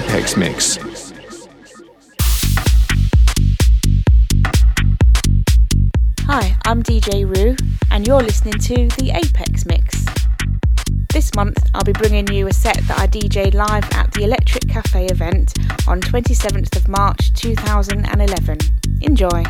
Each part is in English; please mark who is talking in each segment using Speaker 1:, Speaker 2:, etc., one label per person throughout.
Speaker 1: Apex Mix.
Speaker 2: Hi, I'm DJ Ru, you're listening to the Apex Mix. This month, I'll be bringing you a set that I DJed live at the Electrik Cafe event on 27th of March 2011. Enjoy!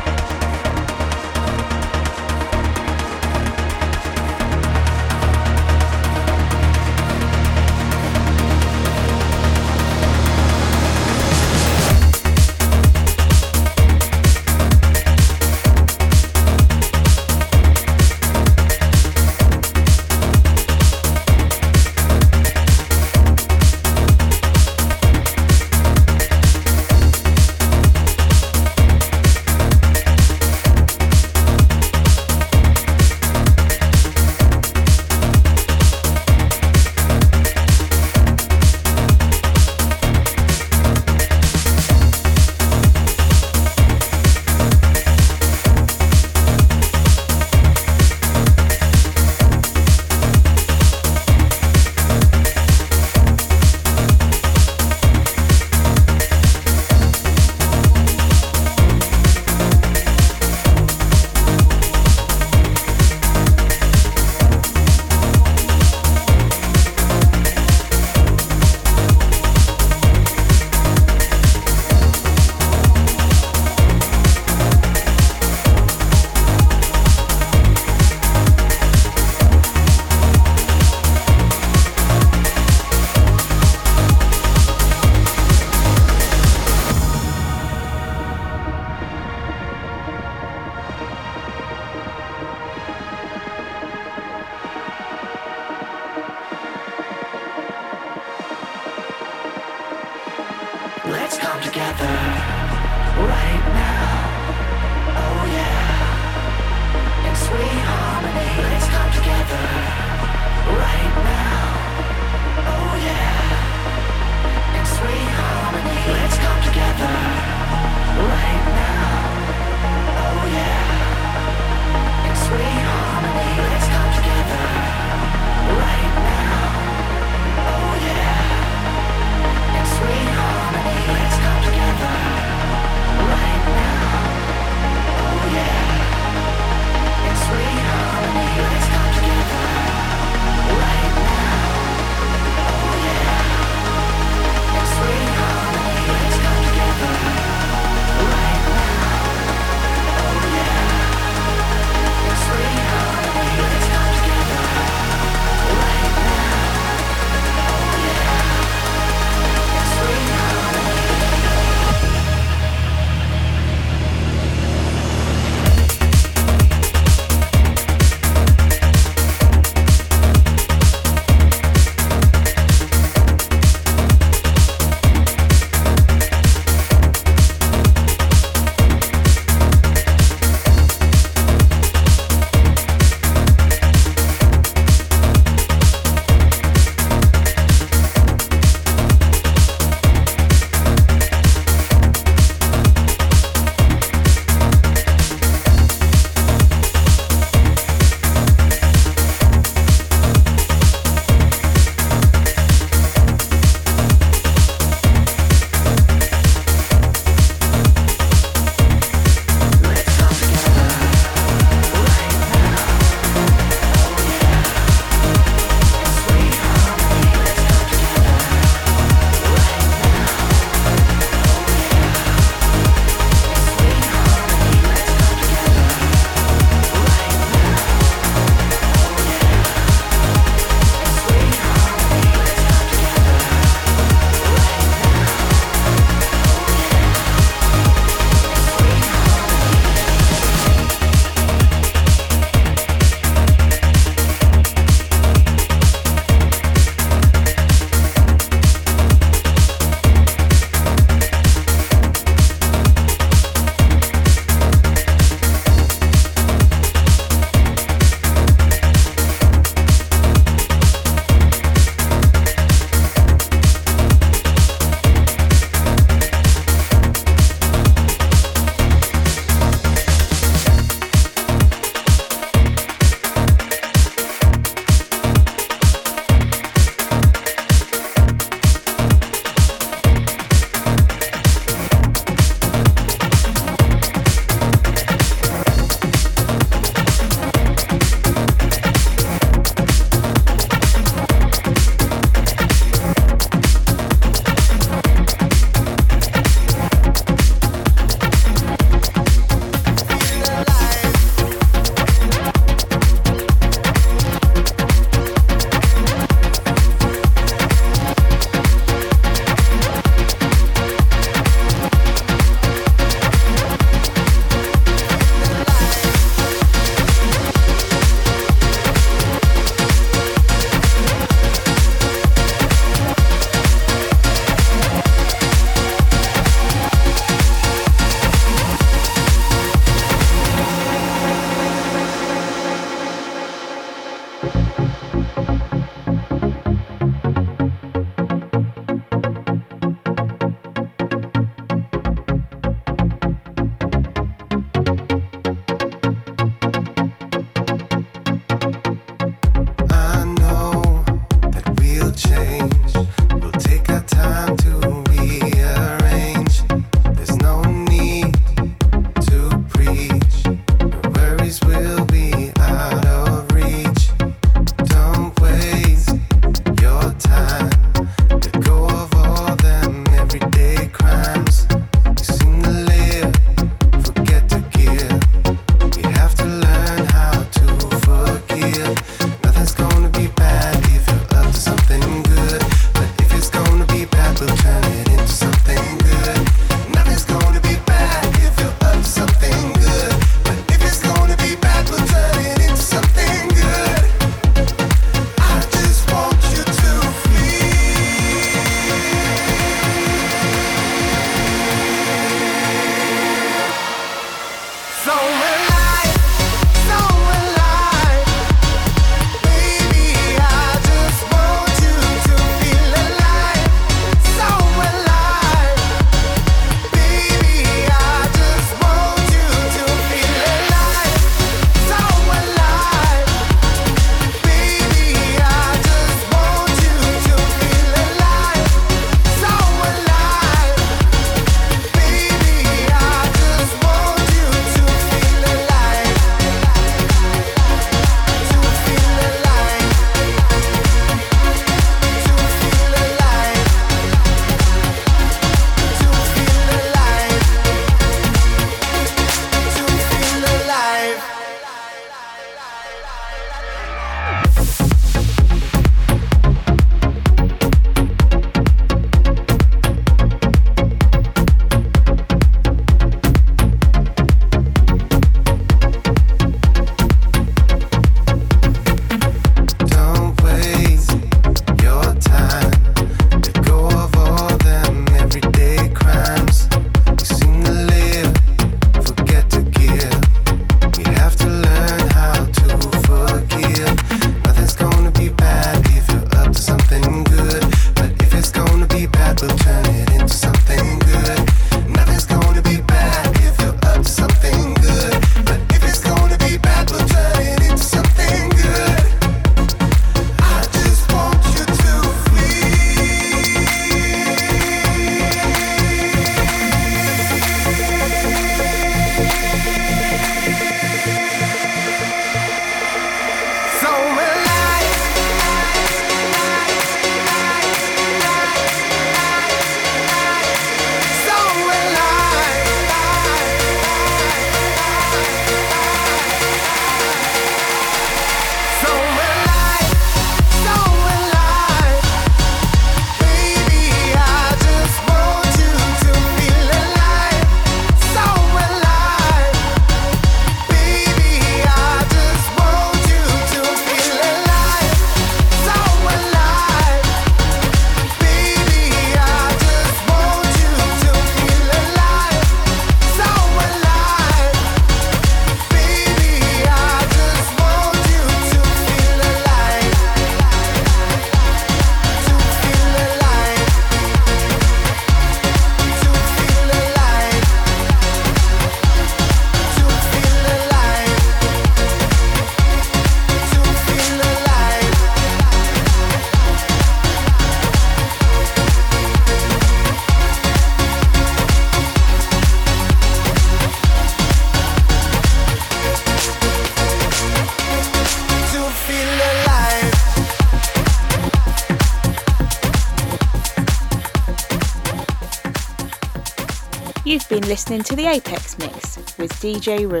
Speaker 2: Been listening to the Apex Mix with DJ Ru.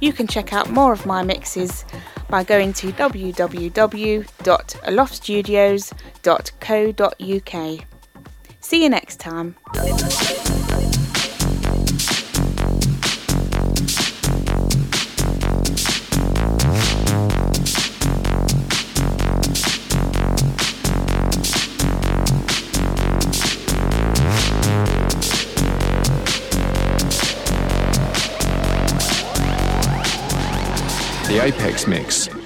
Speaker 2: You can check out more of my mixes by going to www.aloftstudios.co.uk. See you next time.
Speaker 1: The Apex Mix